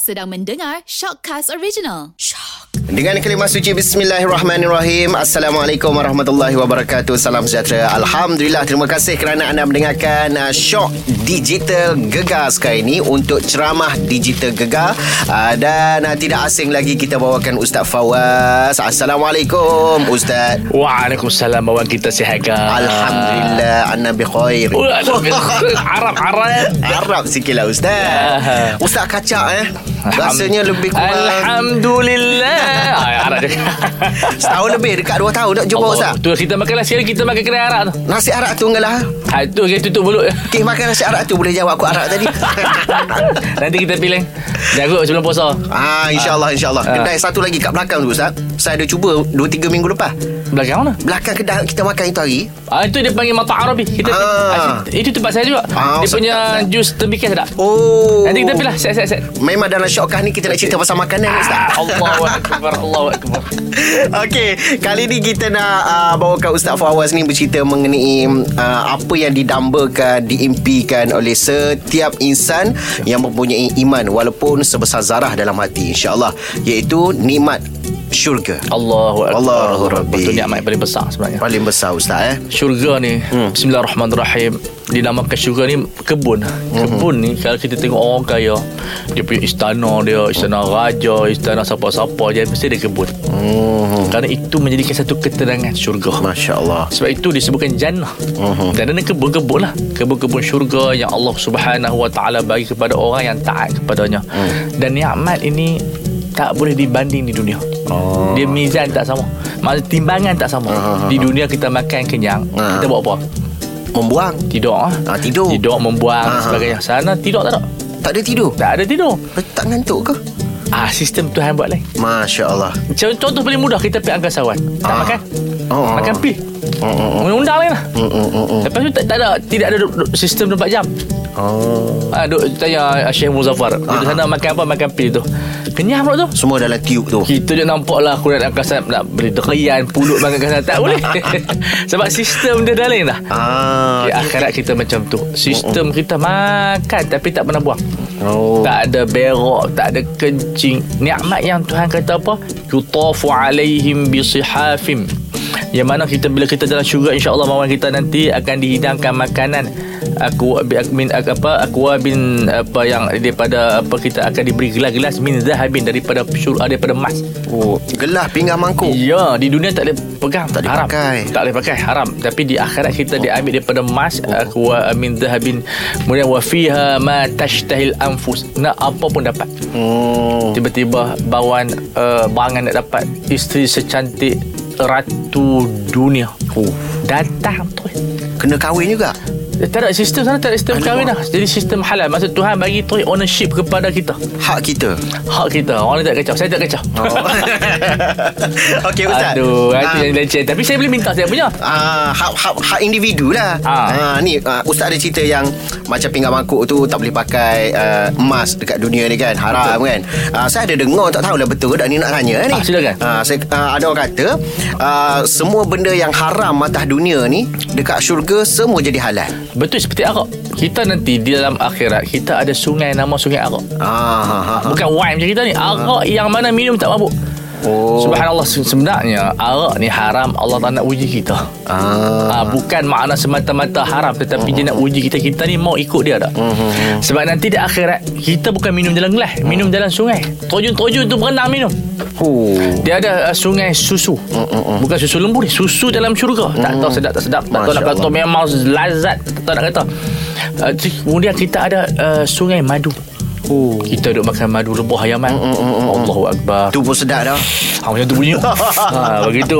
Sedang mendengar Shockcast Original. Dengan kelima suci Bismillahirrahmanirrahim. Assalamualaikum warahmatullahi wabarakatuh. Salam sejahtera. Alhamdulillah. Terima kasih kerana anda mendengarkan uh, Shock Digital Gegar Sekali ini Untuk ceramah Digital Gegar. Uh, Dan uh, tidak asing lagi Kita bawakan Ustaz Fawaz. Assalamualaikum Ustaz. Waalaikumsalam. Bawan kita sihat ke Alhamdulillah. Anda bikhair Oh, Arab Arab. Harap sikit lah Ustaz. Ustaz kacak eh? Rasanya lebih kurang Alhamdulillah Ah, Arab dia Setahun lebih Dekat dua tahun Tak jumpa Ustaz. Tu kita makan nasi hari Kita makan kedai Arab tu. Nasi arak tu enggak lah. Ha, Tu kita tutup mulut. Okey makan nasi arak tu Boleh jawab aku arak tadi. Nanti kita pilih. Jagut sebelum puasa. Ah, InsyaAllah InsyaAllah. Ah. Kedai satu lagi kat belakang tu Ustaz. Saya ada cuba 2-3 minggu lepas. Belakang mana? Belakang kedai kita makan itu hari. Ah, itu dia panggil mata Arabi. Kita, Ah. ah. Itu tempat saya juga. Ah, Dia punya sedap. jus tembikar sedap Oh. Nanti kita pilih. Set set set. Memang dalam syokah ni Kita nak cerita pasal makanan ni Ustaz. Ah, Allahu Akbar Allahu Akbar. Okey, kali ni kita nak uh, bawakan Ustaz Fawaz ni bercerita mengenai uh, apa yang didambakan, diimpikan oleh setiap insan yang mempunyai iman walaupun sebesar zarah dalam hati insya-Allah iaitu nikmat syurga. Allahu Akbar Allahu Rabbi. Itu nikmat yang paling besar sebenarnya Paling besar Ustaz eh. Syurga ni hmm. Bismillahirrahmanirrahim Dinamakan syurga ni Kebun Kebun ni Kalau kita tengok orang kaya Dia punya istana dia Istana raja Istana siapa-siapa Dia mesti ada kebun Hmm. Kerana itu menjadikan satu keterangan syurga Masya Allah. sebab itu disebutkan jannah Mhm. Dan ada kebun-kebun lah Kebun-kebun syurga Yang Allah subhanahu wa ta'ala Bagi kepada orang yang taat kepadanya Hmm. Dan nikmat ini Tak boleh dibanding di dunia Oh. Dia mizan tak sama Maksud timbangan tak sama Ah, ah, Di dunia kita makan kenyang Ah. Kita buat apa? Membuang. Tidur ah. Ah, tidur. Tidur membuang Ah, ah. sebagainya Sana tidur tak ada Tak ada tidur. Tak ada tidur Eh, Tak ngantuk ke? Ah Sistem Tuhan buat lain Masya Allah. Contoh, paling mudah Kita pergi angkasawan Tak Ah. makan Oh. Makan pil Oh, oh, oh. Undang-undang lain lah Mm, mm, mm, mm. Lepas tu tak, tak ada Tidak ada du- du- sistem 24 jam. Oh. ha, Duk tanya Syekh Muzaffar. Dia Ah. sana makan apa? Makan pil tu. Kenyang pula tu. Semua dalam tiup tu. kita je nampak lah Aku nak angkasa Nak beli derian Pulut makan angkasa Tak boleh. Sebab sistem dia dah lain dah. Ah. Di akhirat kita macam tu. Sistem kita makan Tapi tak pernah buang. Oh. Tak ada berak Tak ada kencing. Nikmat yang Tuhan kata apa? Yutafu alaihim bisihafim yang mana kita bila kita dalam syurga insya-Allah mawan kita nanti akan dihidangkan makanan aku min apa aku bin apa yang daripada apa kita akan diberi gelas-gelas min zahabin daripada syurga daripada emas. Oh, gelas pinggan mangkuk. Ya, di dunia tak boleh pegang, Tak boleh haram. pakai. Tak boleh pakai, haram. Tapi di akhirat kita diambil daripada emas, aku min zahabin. Kemudian wa fiha ma tashtahil anfus. Nak apa pun dapat. Hmm. Tiba-tiba bawan uh, barangan nak dapat isteri secantik ratu dunia. Oh. Datang tu. Kena kahwin juga. Eh, Tak ada sistem sana tak ada sistem kahwin dah. Jadi sistem halal. Maksud Tuhan bagi tu ownership kepada kita. Hak kita. Hak kita. Orang lain tak kacau. Saya tak kacau. Oh. Okey Ustaz. Aduh, itu Ah, yang leceh. Tapi saya boleh minta saya punya. Ah, hak, hak, hak individu lah ah. Ah. Ni ah, Ustaz ada cerita yang Macam pinggan mangkuk tu Tak boleh pakai uh, Emas dekat dunia ni kan Haram betul. kan ah, Saya ada dengar Tak tahulah betul ke Tak ni nak tanya ni Ah, silakan. ah, saya, ah, Ada orang kata ah, Semua benda yang haram Atas dunia ni Dekat syurga Semua jadi halal Betul seperti arak. Kita nanti di dalam akhirat kita ada sungai nama sungai arak. ah, ha, ha, ha. Bukan wine macam kita ni. Arak yang mana minum tak mabuk. Oh Subhanallah se- sebenarnya arak ni haram Allah tak nak uji kita. ah. Ah, bukan makna semata-mata haram tetapi dia nak uji kita kita ni mau ikut dia tak. Sebab nanti di akhirat kita bukan minum dalam gelas, minum dalam sungai. Terjun-terjun tu berenang minum. Oh. Dia ada uh, sungai susu. Bukan susu lembu ni, susu dalam syurga. Tak tahu sedap tak sedap. Tak tahu nak kata memang lazat. Tak tahu nak kata. Uh, kemudian kita ada uh, sungai madu. Oh. Kita duduk makan madu rebah ayaman. Allahu Akbar. Tu pun sedap dah Ha, macam tu bunyi. ha, begitu.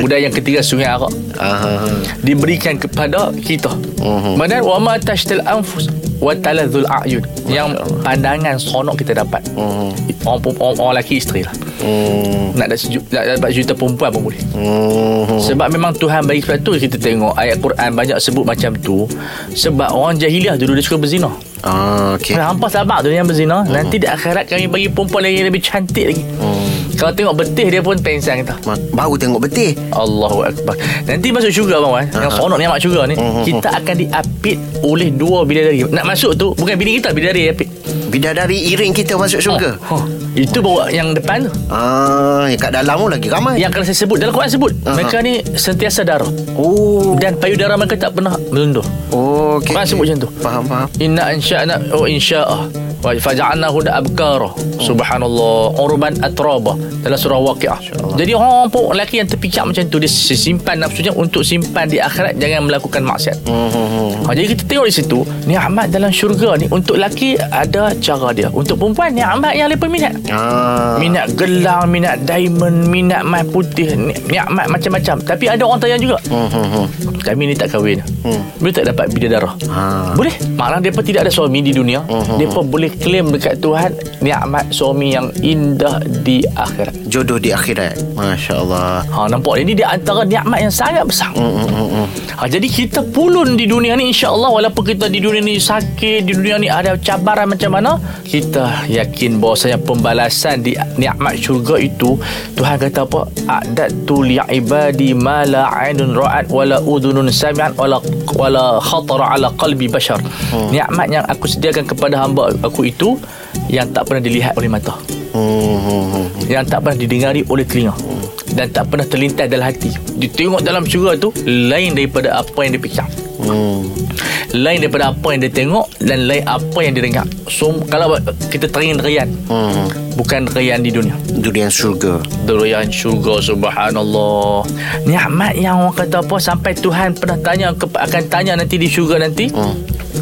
Kemudian yang ketiga sungai arak. ah. Diberikan kepada kita. Mhm. Kemudian wa ma tashtal anfus wa taladzul a'yun. Yang pandangan sonok kita dapat. Mhm. Orang, orang, orang lelaki isteri lah. Hmm. Nak, dapat, nak dapat juta perempuan pun boleh. Hmm. Sebab memang Tuhan bagi sebab tu kita tengok ayat Quran banyak sebut macam tu. Sebab orang jahiliah dulu dia suka berzina. Ah. Okay. Hampa sabar tu yang berzina. Nanti di akhirat kami bagi perempuan lagi yang lebih cantik lagi. Hmm. Kalau tengok betih dia pun pengsan kita. Baru tengok betul Allahu Akbar. Nanti masuk syurga bang Wan Yang seronok ni amat syurga ni Mhm. Kita akan diapit oleh dua bidadari. Nak masuk tu Bukan bini kita Bidadari apit. Bidadari iring kita masuk syurga? Oh, oh. Itu bawa yang depan tu. Ah, yang kat dalam tu lagi ramai. Yang kalau saya sebut Dalam Quran sebut Aha. Mereka ni sentiasa darah. Oh. Dan payudara mereka tak pernah melundur. Oh okay, Quran sebut macam tu. Faham faham. Inna ansha'na Oh insya'ah Wa faja'alnahu da abkara Subhanallah. Urban atraba. Dalam surah waqi'ah. Jadi orang pun Lelaki yang terpijak macam tu Dia simpan nafsunya Untuk simpan di akhirat Jangan melakukan maksiat. Hmm, ha, Jadi kita tengok di situ Ni'mat dalam syurga ni Untuk lelaki Ada cara dia. Untuk perempuan Ni'mat yang lebih minat. Ah. Minat gelang Minat diamond Minat mai putih ni- Ni'mat macam-macam. Tapi ada orang tanya juga. Hmm, hmm, hmm. Kami ni tak kahwin. Hmm. Boleh tak dapat bidadara. Ah. Boleh? Maknanya mereka tidak ada suami di dunia. Hmm. Mereka boleh claim dekat Tuhan Ni'mat suami yang indah di akhirat Jodoh di akhirat Masya Allah Ha, nampak ini di antara nikmat yang sangat besar. Hmm, hmm, hmm, hmm. Ha, jadi kita pulun di dunia ni insya-Allah walaupun kita di dunia ni sakit, di dunia ni ada cabaran macam mana, kita yakin bahawasanya pembalasan di nikmat syurga itu Tuhan kata apa? A'datu li'ibadi ma la 'ainun ra'at wala udhunun sami'at wala wala khatara 'ala qalbi bashar. Nikmat yang aku sediakan kepada hamba aku itu yang tak pernah dilihat oleh mata Hmm, hmm, hmm. yang tak pernah didengari oleh telinga dan tak pernah terlintas dalam hati ditengok dalam syurga tu lain daripada apa yang dia fikir Hmm. lain daripada apa yang dia tengok dan lain apa yang dia dengar so kalau kita teringin rian Hmm. bukan rian di dunia Durian syurga Durian syurga subhanallah Nikmat yang orang kata apa Sampai Tuhan pernah tanya Akan tanya nanti di syurga nanti Hmm.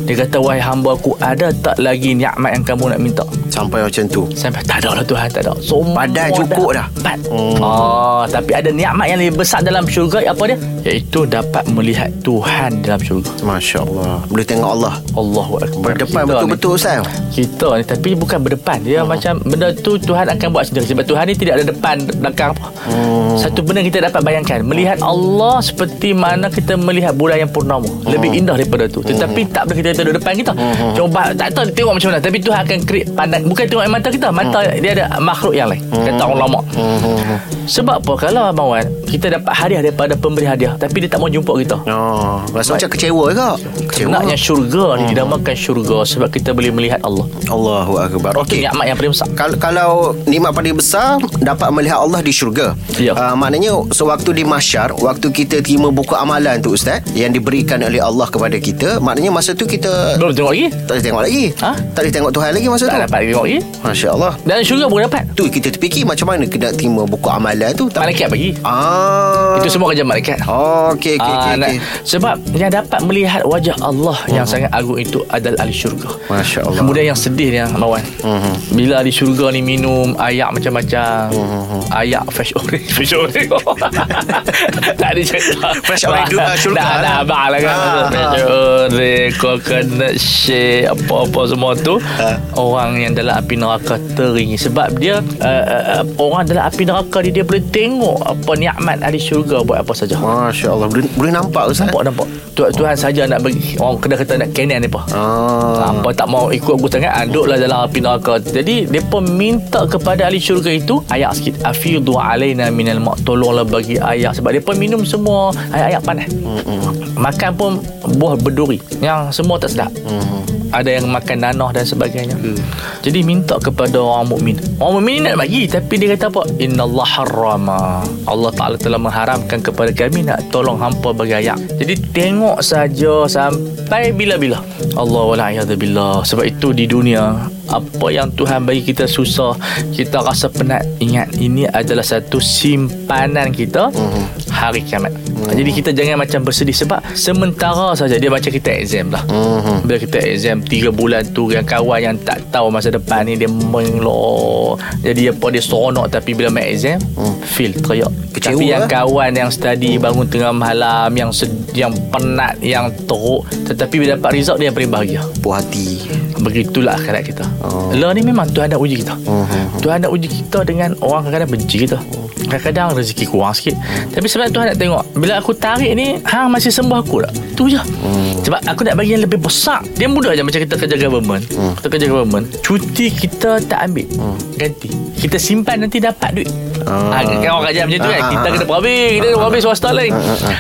Dia kata Wahai hamba aku Ada tak lagi nikmat yang kamu nak minta Sampai macam tu. Sampai tak ada lah Tuhan Tak ada. Semua Padat cukup dah. dapat. Hmm. Oh, Tapi ada nikmat yang lebih besar dalam syurga Apa dia? Iaitu dapat melihat Tuhan dalam syurga. Masya Allah Boleh tengok Allah. Allahu Akbar. Berdepan betul-betul Ustaz. Kita ni Tapi bukan berdepan. Dia macam Benda tu Tuhan akan buat sendiri. Sebab Tuhan ni tidak ada depan Belakang apa. Hmm. Satu benda kita dapat bayangkan Melihat Allah Seperti mana kita melihat bulan yang purnama. Lebih indah daripada tu. Tetapi tak boleh kita duduk depan kita. Coba Tak tahu tengok macam mana. Tapi Tuhan akan create pandang Bukan tengok air mata kita Mata dia ada makhluk yang lain Kata orang lama Sebab apa Kalau Abang Wan Kita dapat hadiah daripada pemberi hadiah Tapi dia tak mau jumpa kita Oh, rasa macam kecewa ke? Kecewa. Sebenarnya syurga ni Dinamakan syurga Sebab kita boleh melihat Allah Allahu Akbar. Okey. nikmat yang paling besar Kalau, kalau nikmat paling besar dapat melihat Allah di syurga. Ya. Uh, maknanya sewaktu di mahsyar, waktu kita terima buku amalan tu ustaz yang diberikan oleh Allah kepada kita, maknanya masa tu kita Belum tengok lagi tak boleh tengok lagi. Ha? Tak boleh tengok Tuhan lagi masa Tak tu. dapat tengok lagi Masya Allah. Dan syurga pun dapat Tu kita terfikir macam mana kena terima buku amalan tu. Tak. Malaikat bagi Ah. Itu semua kerja malaikat Oh, okey okey Ah, okey. nak- okey. Sebab yang dapat melihat wajah Allah yang sangat agung itu adalah ahli syurga. Masya Allah. Kemudian yang sedih ni Mawan. Mhm. Bila di syurga ni minum ayak macam-macam. Mhm. Ayak fresh orange, fresh orange. tak ada cerita. Fresh orange uh, syurga Dah, lah. dah abang lah kan. Ah, fresh orange, coconut shake, apa-apa semua tu. Ah. Orang yang dalam api neraka teringin. Sebab dia, uh, uh, orang dalam api neraka ni, dia boleh tengok apa nikmat ahli syurga buat apa saja. Masya Allah. Boleh, boleh nampak ustaz? Nampak nampak Tuhan, Tuhan saja nak bagi Orang kena kata nak kenan mereka Ah. Apa tak mau ikut aku sangat ah, Duduklah dalam api neraka Jadi Mereka minta kepada ahli syurga itu Ayak sikit Afidhu alaina minal mak Tolonglah bagi ayak Sebab mereka minum semua Ayak-ayak panas Mm-mm. Makan pun Buah berduri Yang semua tak sedap Mm. Ada yang makan nanah dan sebagainya. Jadi minta kepada orang mukmin. Orang mukmin nak bagi tapi dia kata apa? Innallaha harrama. Allah Taala telah mengharamkan kepada kami nak tolong hampa bagi ayak. Jadi tengok saja sampai bila-bila. Allah wala billah. Sebab itu di dunia apa yang Tuhan bagi kita susah kita rasa penat. Ingat ini adalah satu simpanan kita hari kiamat. Jadi kita jangan macam bersedih sebab sementara saja dia macam kita exam lah Mhm. bila kita exam 3 bulan tu yang kawan yang tak tahu masa depan ni dia menglo jadi apa dia seronok tapi bila main exam feel teriak. Kecewa, tapi yang eh? kawan yang study bangun tengah malam yang sed- yang penat yang teruk tetapi bila dapat result dia yang paling bahagia. Puas hati. Begitulah akhirat kita. Oh. Lah ni memang Tuhan nak uji kita. Mhm. Tuhan nak uji kita dengan Orang kadang-kadang benci kita. Kadang-kadang rezeki kurang sikit. Tapi sebenarnya Tuhan nak tengok Bila aku tarik ni Hang masih sembah aku tak? Tu je. Sebab aku nak bagi yang lebih besar. Dia mudah je Macam kita kerja government. Kita kerja government Cuti kita tak ambil. Ganti. Kita simpan nanti dapat duit Ah. Ah. Kan orang kerja macam tu kan Ah, Kita ah, kena berhabis Kita kena berhabis swasta lain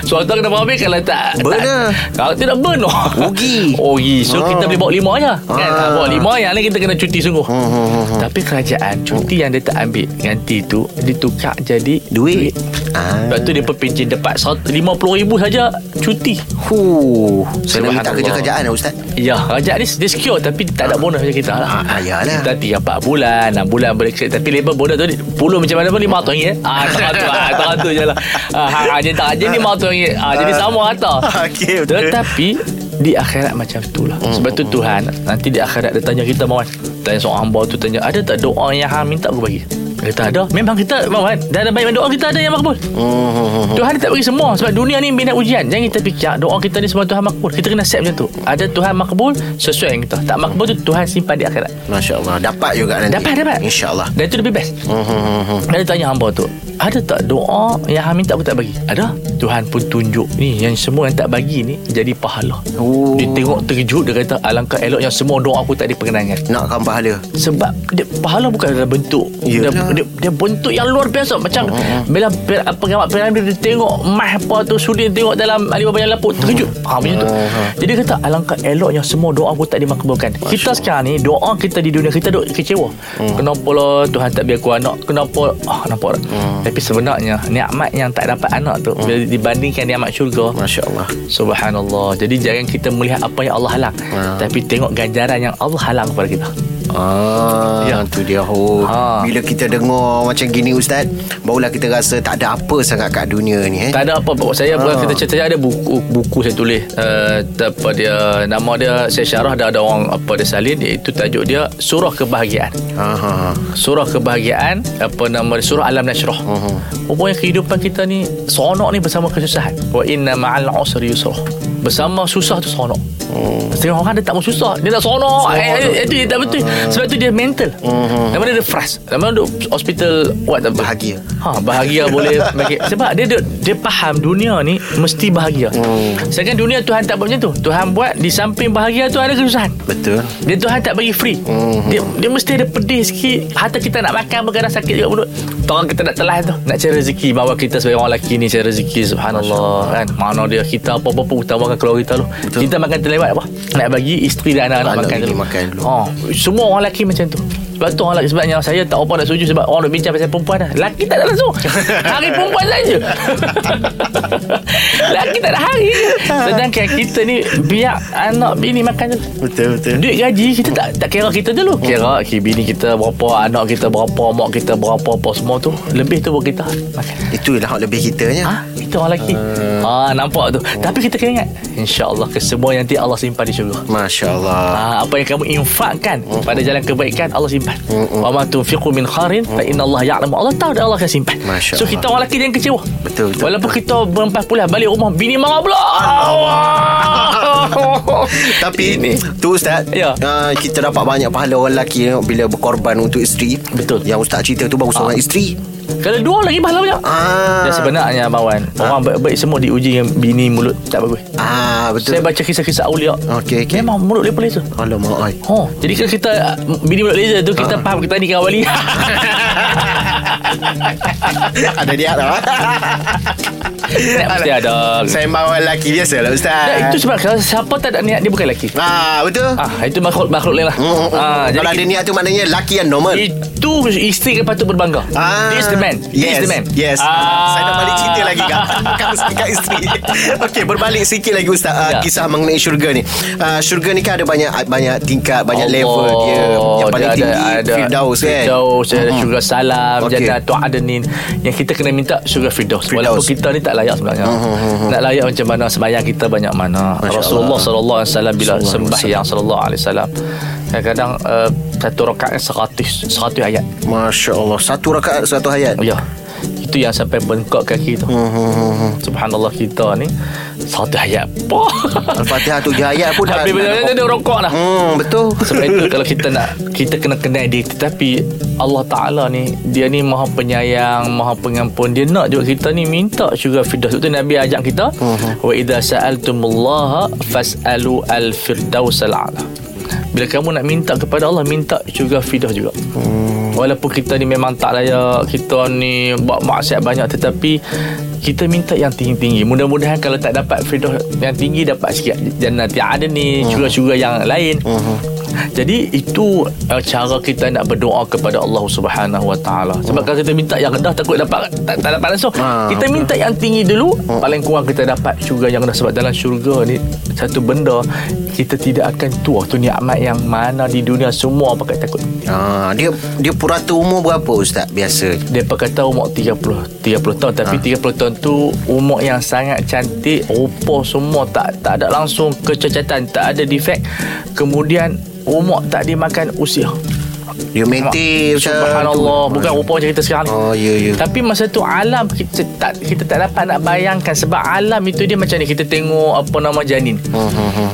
Swasta kena berhabis Kalau tak Burn lah. Kalau tidak burn oh. Rugi. Rugi So Ah. kita boleh bawa lima je kan? Ah. Ah. Bawa lima Yang lain kita kena cuti sungguh hmm. Tapi kerajaan Cuti yang dia tak ambil Ganti tu Ditukar jadi Duit. Ah. Lepas tu dia perpincin Dapat RM50,000 saja Cuti Huh. Saya nak minta kerja kerajaan lah Ustaz. Ya, kerajaan ni dia secure tapi tak ada bonus macam kita lah. Ah, ah, yalah. Kita tiga 4 bulan, 6 bulan boleh kerja. Tapi labor bonus tu puluh macam mana pun RM500 eh. Ah, tak tu ah, tak tu je lah. Ah, ha, ha, tak je RM500. Ah, jadi sama kata. Okey, betul. Tetapi di akhirat macam tu lah Hmm, Sebab tu Tuhan Nanti di akhirat dia tanya kita Mawan Tanya seorang hamba tu tanya Ada tak doa yang hang minta aku bagi Dia kata ada. Memang kita Mawan Dah ada banyak doa kita ada yang makbul Hmm. Tuhan tak bagi semua Sebab dunia ni bina ujian. Jangan kita fikir Doa kita ni semua Tuhan makbul. Kita kena set macam tu. Ada Tuhan makbul Sesuai yang kita. Tak makbul tu Tuhan simpan di akhirat. Masya Allah. Dapat juga nanti. Dapat dapat. InsyaAllah Dan itu lebih best. Hmm, hmm, hmm, hmm. Dan dia tanya hamba tu Ada tak doa Yang hang minta aku tak bagi? Ada. Tuhan pun tunjuk Ni yang semua yang tak bagi ni Jadi pahala. Oh. Dia tengok terkejut Dia kata Alangkah elok yang semua doa aku tak diperkenankan. Nakkan pahala. Sebab dia, pahala bukan dalam bentuk dia, Yelah. dia, dia bentuk yang luar biasa. Macam bila pir, pengamat piramid dia tengok mah apa tu sudi dia tengok dalam Alibaba yang lapuk terkejut. Ha, macam tu. Jadi dia kata alangkah eloknya semua doa aku tak dimakbulkan. Kita sekarang ni doa kita di dunia kita duk kecewa. Kenapa lah Tuhan tak biar aku anak? Kenapa ah nampak tak tapi sebenarnya nikmat yang tak dapat anak tu bila dibandingkan nikmat syurga. Masya Allah Subhanallah. Jadi jangan kita melihat apa yang Allah halang. Ha. Tapi tengok ganjaran yang Allah halang kepada kita Ah, Ya. tu dia oh. Ha. Bila kita dengar macam gini Ustaz Barulah kita rasa tak ada apa sangat kat dunia ni eh. Tak ada apa Bapak saya ha. kita cerita ada buku buku saya tulis uh, apa dia nama dia saya syarah dah ada orang apa dia salin iaitu tajuk dia surah kebahagiaan. Ha, ha, ha. Surah kebahagiaan apa nama dia surah alam nasrah. Mhm. Rupanya kehidupan kita ni seronok ni bersama kesusahan. Wa inna ma'al usri yusra. Bersama susah tu seronok. Hmm. Setengah orang dia tak mau susah Dia nak seronok eh, eh, Itu dia tak betul Sebab tu dia mental Mhm. Lama dia ada frust Lama duduk hospital What? Bahagia. Ha, bahagia boleh bagi. Sebab dia, dia dia faham dunia ni mesti bahagia. Hmm. Sedangkan dunia Tuhan tak buat macam tu. Tuhan buat di samping bahagia tu ada kesusahan. Betul Dia Tuhan tak bagi free. Hmm. Dia dia mesti ada pedih sikit. Hatta kita nak makan pun kadang sakit juga mulut. Tolong kita nak telan tu. Nak cari rezeki bawa kita sebagai orang lelaki ni cari rezeki subhanallah kan. Mana dia kita apa-apa pun utamakan keluarga kita. Betul. Kita makan terlewat apa? Nak bagi isteri dan anak-anak Anak makan dulu. makan dulu. Ha, semua orang lelaki macam tu. Sebab tu orang lelaki sebabnya saya tak apa nak setuju sebab orang nak bincang pasal perempuan dah. Lelaki tak ada langsung. Hari perempuan saja. lelaki tak ada hari. Sedangkan kita ni biar anak bini makan dulu. Betul betul Duit gaji kita tak tak kira kita dulu. Kira okay, bini kita berapa, anak kita berapa, mak kita berapa apa semua tu. Lebih tu buat kita makan. Itulah lebih kitanya Ha, kita orang lelaki. Ha, nampak tu. Tapi kita kena ingat, insya-Allah kesemua yang nanti Allah simpan di syurga. Masya Allah Ah, apa yang kamu infakkan pada jalan kebaikan Allah simpan. Wa ma tunfiqu min khairin fa inna Allah ya'lamu. Allah tahu dan Allah akan simpan. Masya so kita orang lelaki jangan kecewa. Betul, betul, Walaupun kita berempat pula balik rumah bini marah pula. Tapi Ini. Tu Ustaz Ya. uh, Kita dapat banyak pahala orang lelaki Bila berkorban untuk isteri Betul. Yang Ustaz cerita tu Baru seorang isteri Kalau dua lagi pahala banyak. Ah, Dan sebenarnya Abang Orang baik-baik semua diuji dengan bini mulut tak bagus. Ah betul. Saya baca kisah-kisah awliya. Okey okey. Memang mulut dia tu. Alamak ai. Oh, jadi kalau kita bini mulut laser tu kita faham kita ni kan wali. Ada dia lah. Mesti ada. Saya bawa lelaki biasa lah Ustaz. Ya, itu sebab kalau siapa tak ada niat dia bukan lelaki. Ah betul. Ah, itu makhluk makhluk lain lah. Hmm, Ah, Kalau ada niat tu maknanya lelaki yang normal. itu isteri kan patut berbangga. Ah, This the man. Yes, This the man. Yes. Ah. Saya nak balik cerita lagi kan. Kat isteri. Okey, berbalik sikit lagi Ustaz. Uh, Ya. Kisah mengenai syurga ni. Uh, syurga ni kan ada banyak banyak tingkat, banyak Allah. level dia. Yang paling Dia tinggi ada, Firdaus kan. Firdaus ada syurga salam okay. Jannatu Adenin Yang kita kena minta syurga Firdaus, Firdaus. Walaupun kita ni tak layak sebenarnya Nak layak macam mana Sembayang kita banyak mana Masya Rasulullah sallallahu alaihi wasallam Bila sembahyang sallallahu alaihi wasallam Kadang-kadang uh, Satu rakaat seratus Seratus ayat Masya Allah. Satu rakaat satu ayat. Ya Itu yang sampai bengkak kaki tu Hmm, hmm, hmm, hmm. Subhanallah kita ni Satu ayat? Al-Fatihah tu je ayat pun dah. Habis dia rokok lah Hmm, betul. Sebab itu kalau kita nak Kita kena kenal dia Tetapi Allah Ta'ala ni Dia ni maha penyayang Maha pengampun Dia nak juga kita ni Minta syurga firdaus Itu Nabi ajak kita Mhm. Wa idha sa'altumullaha Fas'alu al-firdaus al-a'la Bila kamu nak minta kepada Allah Minta syurga fidah juga hmm. Walaupun kita ni memang tak layak Kita ni buat maksiat banyak Tetapi kita minta yang tinggi-tinggi Mudah-mudahan kalau tak dapat fidah yang tinggi Dapat sikit jannat yang ada ni Syurga-syurga yang lain jadi itu uh, cara kita nak berdoa kepada Allah Subhanahu Wa Taala. Sebab kalau kita minta yang rendah takut dapat tak, tak dapat langsung. Ah, kita minta yang tinggi dulu, paling kurang kita dapat syurga yang rendah sebab dalam syurga ni satu benda kita tidak akan tua tu nikmat yang mana di dunia semua pakai takut. Ah, dia dia purata umur berapa ustaz biasa? Dia kata umur 30 30 tahun tapi Ah. 30 tahun tu umur yang sangat cantik, rupa semua tak tak ada langsung kecacatan, tak ada defek. Kemudian umur tak dimakan usia. Maintain macam Subhanallah tu. Bukan rupa macam kita sekarang ni Oh ya ya. Tapi masa tu alam kita tak kita tak dapat nak bayangkan sebab alam itu dia macam ni kita tengok apa nama janin. Hmm, hmm, hmm.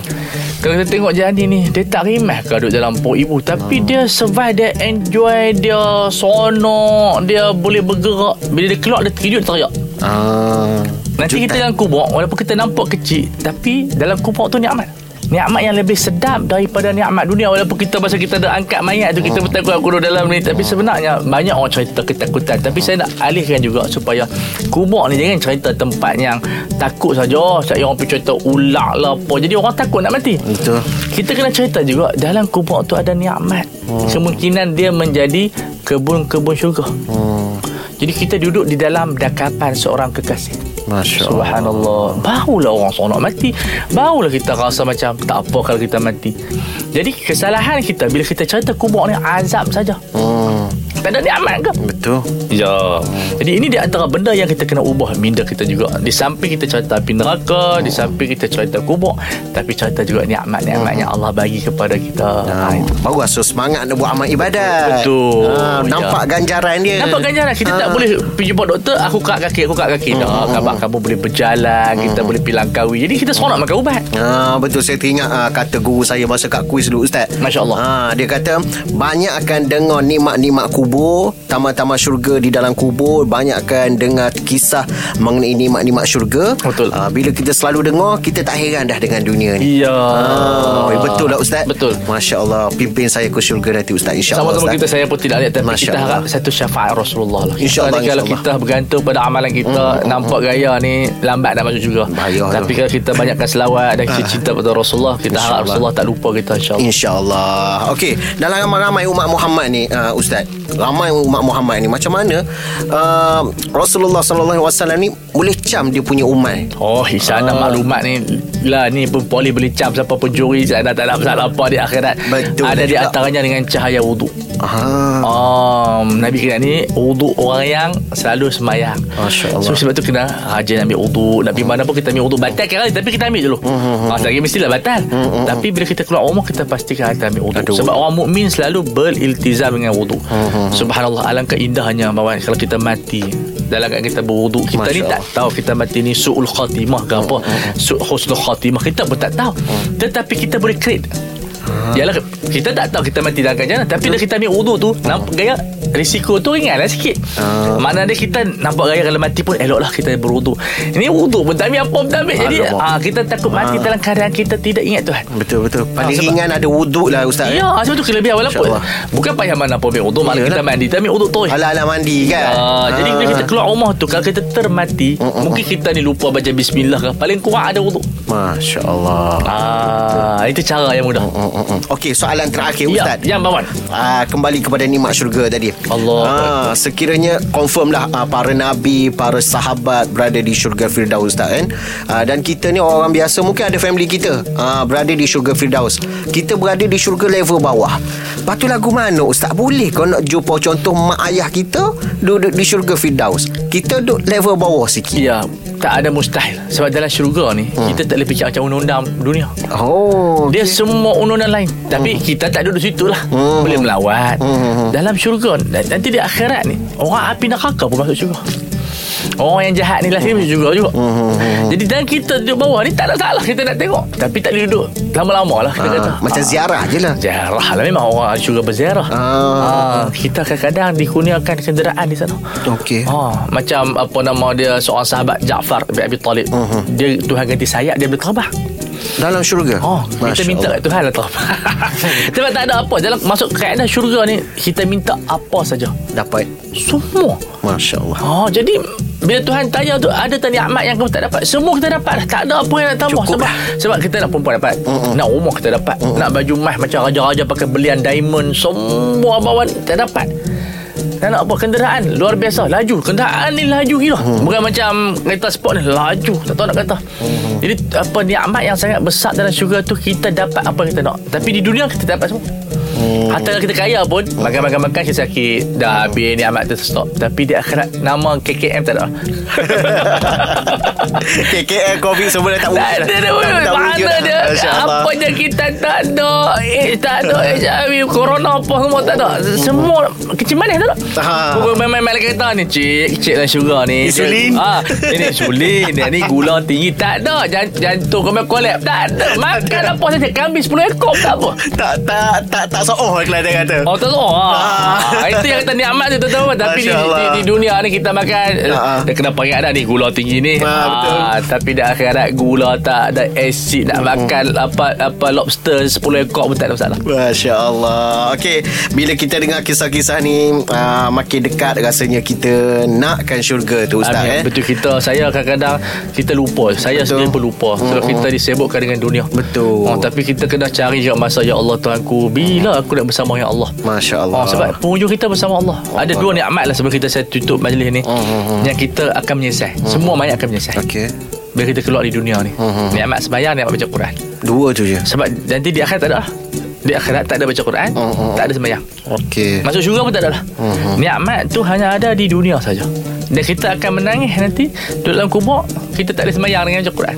Kalau kita tengok janin ni dia tak rimah ke duduk dalam perut ibu tapi dia survive dia enjoy dia seronok dia boleh bergerak bila dia keluar dia terkejut teriak. Ah. Nanti kita dalam kubur walaupun kita nampak kecil tapi dalam kubur tu nikmat. Nikmat yang lebih sedap daripada nikmat dunia. Walaupun kita masa kita ada angkat mayat tu kita bertakut aku duduk dalam ni. Tapi sebenarnya banyak orang cerita ketakutan. Tapi saya nak alihkan juga supaya kubur ni jangan cerita tempat yang takut saja. Saya orang pergi cerita ular lah apa. Jadi orang takut nak mati. Betul. kita kena cerita juga dalam kubur tu ada nikmat kemungkinan dia menjadi kebun-kebun syurga. Hmm. jadi kita duduk di dalam dakapan seorang kekasih Masya Allah. Subhanallah Barulah orang seronok mati Barulah kita rasa macam Tak apa kalau kita mati Jadi kesalahan kita Bila kita cerita kubur ni Azab saja Hmm. Tak ada nikmat ke? Betul. Ya. Jadi ini di antara benda yang kita kena ubah minda kita juga. Di samping kita cerita api neraka, di samping kita cerita kubur, tapi cerita juga nikmat-nikmat yang Allah bagi kepada kita. Ah, Ha, itu. baru rasa semangat nak buat amal ibadat. Betul. Ah, Ya. nampak ganjaran dia. Nampak ganjaran Kita tak Ah. boleh Pergi jumpa doktor Aku kerak kaki Aku kerak kaki Dah khabar kamu boleh berjalan Kita boleh pergi langkawi Jadi kita seronok makan ubat Ah, betul saya teringat ah, kata guru saya masa kat kuis dulu ustaz. Masya Allah. Ah, dia kata banyak akan dengar nikmat-nikmat kubur, tamat-tamat syurga di dalam kubur, banyak akan dengar kisah mengenai nikmat-nikmat syurga. Betul. Ah, bila kita selalu dengar, kita tak heran dah dengan dunia ni. Iya Ah, eh, betul lah ustaz. Betul Masya Allah pimpin saya ke syurga nanti ustaz insya-Allah. Sama-sama Ustaz. kita saya pun tidak lihat Tapi Masya kita Allah. harap Satu syafaat Rasulullah lah InsyaAllah, ni Kalau kita bergantung pada amalan kita Nampak gaya ni Lambat nak masuk juga Bahaya Tapi kalau kita banyakkan selawat Dan kita cinta pada Rasulullah Kita harap. Rasulullah tak lupa kita InsyaAllah InsyaAllah Okey Dalam ramai-ramai umat Muhammad ni uh, Ustaz Ramai umat Muhammad ni Macam mana uh, Rasulullah SAW ni Boleh cam dia punya umat Oh Isyana Ah. maklumat ni Lah ni pun boleh boleh cap Siapa pencuri Saya tak ada masalah apa di akhirat Betul Ada di antaranya dengan cahaya wuduk ah. Um, Nabi kena ni Wuduk orang yang Selalu semayang Masya Allah. So sebab tu kena Rajin ambil wuduk Nak pergi mana pun kita ambil wuduk Batal kan Tapi kita ambil dulu. Hmm, Masa lagi mestilah batal. Tapi bila kita keluar rumah Kita pastikan kita ambil wuduk Ada Sebab orang mukmin selalu Beriltizam dengan wuduk Hmm, Subhanallah Alangkah indahnya bahawa Kalau kita mati dalam keadaan kita berwuduk Kita Masya ni tak Allah. tahu Kita mati ni Su'ul khatimah ke apa. Su' husnul khatimah Kita pun tak tahu. Tetapi kita boleh create Yalah kita tak tahu kita mati dalam keadaan Tapi dah kita ambil wuduk tu Nampak gaya Risiko tu ringan lah sikit. Ah. Mana ada kita Nampak gaya kalau mati pun Elok lah kita berwuduk Ini wuduk pun tak ambil Apa pun tak ambil. Jadi ah, kita takut mati Ah. dalam keadaan Kita tidak ingat Tuhan Betul-betul Paling sebab- ringan ada wuduk lah Ustaz Ya sebab tu kelebihan Walaupun Masya Allah. Bukan payah mana pun ambil wuduk Malah kita mandi. Kita ambil wuduk terus. Ala-ala mandi kan? Ah, Jadi bila kita keluar rumah tu Kalau kita termati Mm-mm. Mungkin kita ni lupa baca bismillah kan Paling kurang ada wuduk Masya Allah. Ah, Itu cara yang mudah. Mm, Okey soalan terakhir Ya, Ustaz yang bawan Ah, kembali kepada nikmat syurga tadi. Allah. Ah, sekiranya confirm lah ah, para nabi, para sahabat berada di syurga Firdaus Ustaz kan. Ah, dan kita ni orang biasa mungkin ada family kita ah, berada di syurga Firdaus. Kita berada di syurga level bawah. Lepas tu lagu mana Ustaz? Boleh kau nak jumpa contoh mak ayah kita duduk di syurga Firdaus. Kita duduk level bawah sikit. Ya Tak ada mustahil Sebab dalam syurga ni Hmm. Kita tak boleh fikir macam undang-undang dunia Oh. Dia semua undang-undang lain Tapi kita tak duduk situ lah Hmm. Boleh melawat Hmm. Dalam syurga Nanti di akhirat ni Orang api neraka pun masuk syurga Orang yang jahat ni lahir masuk syurga juga Hmm. Jadi dan kita duduk bawah ni Tak ada salah kita nak tengok Tapi tak boleh duduk Lama-lama lah kita Ah, kata macam Ah. ziarah je lah. Ziarah lah Memang orang syurga berziarah Ah. Kita kadang-kadang dikurniakan kenderaan di sana Okey. Ah, macam apa nama dia seorang sahabat Ja'far bin Abi Talib. Dia Tuhan ganti sayap dia boleh terbang. Dalam syurga. Oh, kita Masya minta Allah. kat Tuhan lah tau. Sebab tak ada apa. Dalam masuk kaedah syurga ni, kita minta apa saja. Dapat. Semua. Masya Allah. Oh, jadi bila Tuhan tanya tu ada tak nikmat yang kamu tak dapat? Semua kita dapat. Tak ada apa yang nak tambah Cukup sebab dah. sebab kita nak perempuan dapat. Mm-mm. Nak rumah kita dapat. Mm-mm. Nak baju emas macam raja-raja pakai belian diamond semua bawa kita dapat. Dan nak apa kenderaan luar biasa laju kenderaan ni laju gila hmm. bukan macam kereta sport ni laju tak tahu nak kata hmm. jadi apa nikmat yang sangat besar dalam syurga tu kita dapat apa yang kita nak tapi di dunia kita dapat semua hmm. hatta kalau kita kaya pun. Makan-makan-makan kita sakit dah habis nikmat tu stop. Tapi di akhirat nama KKM tak ada. KKL COVID semua dah tak tak ada dah tak- tak mana wujud dah. dia apa kita tak ada eh, tak ada HIV corona apa semua tak ada. Semua kecil manis tak ada? Ha. Pukul main-main kereta ni Cik Cik lah syurga ni. Insulin. ah, Ini insulin Yang ni gula tinggi. Tak ada Jan- Jantung kau main kolap Tak ada Makan apa saja. Kambing 10 ekor Tak apa. Tak tak tak tak seoh kalau dia kata. Oh tak tahu ah. Itu yang kata nikmat tu tahu Tapi di, di, di, dunia ni kita makan Ah. Dia kenapa ingat ada ni Gula tinggi ni Ah, betul. Tapi dah akhirat Gula tak ada Asid Nak makan Apa apa lobster 10 ekor pun tak ada masalah Masya Allah Okey Bila kita dengar kisah-kisah ni uh, Makin dekat rasanya kita Nakkan syurga tu Ustaz Amin. eh? Betul kita Saya kadang-kadang Kita lupa Saya Betul. sendiri pun lupa Sebab Mm-mm. kita disebutkan dengan dunia Betul. oh, Tapi kita kena cari juga masa Ya Allah Tuhanku Bila aku nak bersama Ya Allah Masya Allah Oh, sebab penghujung kita bersama Allah. Ada dua nikmat lah sebelum kita saya tutup majlis ni. Hmm, Yang kita akan menyesal. Semua mayat akan menyesal. Okey Bila kita keluar di dunia ni. Hmm, Nikmat sembahyang, nikmat baca Quran. Dua tu je Sebab nanti di akhirat tak ada lah. Di akhirat tak ada baca Quran, Hmm, tak ada sembahyang. Okey Masuk syurga pun tak ada lah. Hmm, Nikmat tu hanya ada di dunia saja. Dan kita akan menangis nanti duduk dalam kubur, kita tak ada sembahyang dengan baca Quran.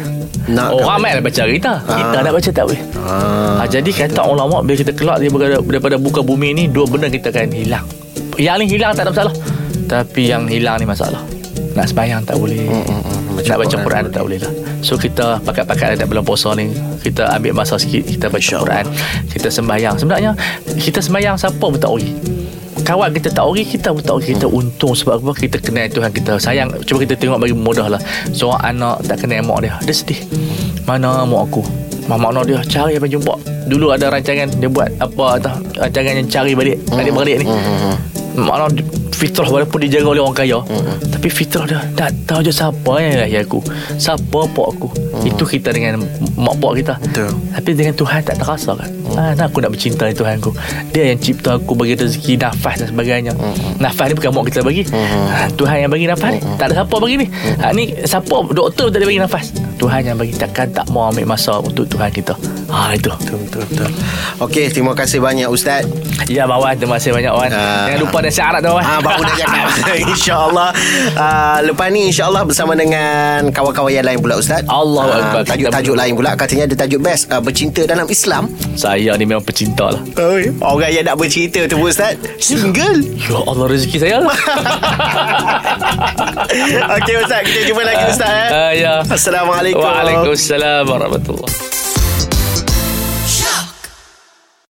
Nak Oh, ramai lah baca kita. Kita Ah. nak baca tak boleh. ah. Ha, jadi kata ulama bila kita keluar daripada, daripada buka bumi ni dua benda kita akan hilang. Yang ni hilang tak ada masalah. Tapi yang hilang ni masalah. Nak sembahyang tak boleh. mm, baca Nak baca Quran Quran, tak tak boleh lah. So kita pakat-pakat ada bulan puasa ni kita ambil masa sikit kita baca Quran, kita sembahyang. Sebenarnya kita sembahyang siapa pun tak ori. Kawan kita tak ori Kita pun tak ori Kita untung. Sebab apa? Kita kenal Tuhan kita Sayang. Cuba kita tengok bagi mudah lah. Seorang anak tak kenal mak dia. Dia sedih. Mana mak aku? Mak mana dia Cari apa jumpa. Dulu ada rancangan Dia buat apa tau Rancangan yang cari balik Adik balik ni. Mana fitrah walaupun dijaga oleh orang kaya. Tapi fitrah dia Tak tahu je siapa yang lahir aku. Siapa pak aku. Itu kita dengan mak pak kita. Betul. Tapi dengan Tuhan tak terasa kan? Ah, nah, Aku nak bercinta dengan Tuhan aku. Dia yang cipta aku Bagi rezeki Nafas dan sebagainya. Nafas ni bukan mak kita bagi. Ah, Tuhan yang bagi nafas ni. Tak ada siapa bagi ni. Ah, Ni siapa Doktor tak ada bagi nafas. Tuhan yang bagi. Takkan tak mau ambil masa Untuk Tuhan kita Ah Itu. Betul betul betul. Okey terima kasih banyak Ustaz. Ya Bawan Terima kasih banyak Wan Ah. Jangan lupa nasihat Arab tu Wan Ah, baru nak cakap. InsyaAllah. Uh, Lepas ni InsyaAllah bersama dengan Kawan-kawan yang lain pula Ustaz. Allahu Ah, Akbar. Kita Tajuk-tajuk ber- lain pula. Katanya ada tajuk best uh, Bercinta dalam Islam. Saya ni memang pecinta lah. Oi, Orang yang nak bercinta tu Ustaz. Single. Ya Allah rezeki saya lah. Okey Ustaz. Kita jumpa lagi Ustaz eh? Ah, ya. Assalamualaikum. Waalaikumsalam warahmatullahi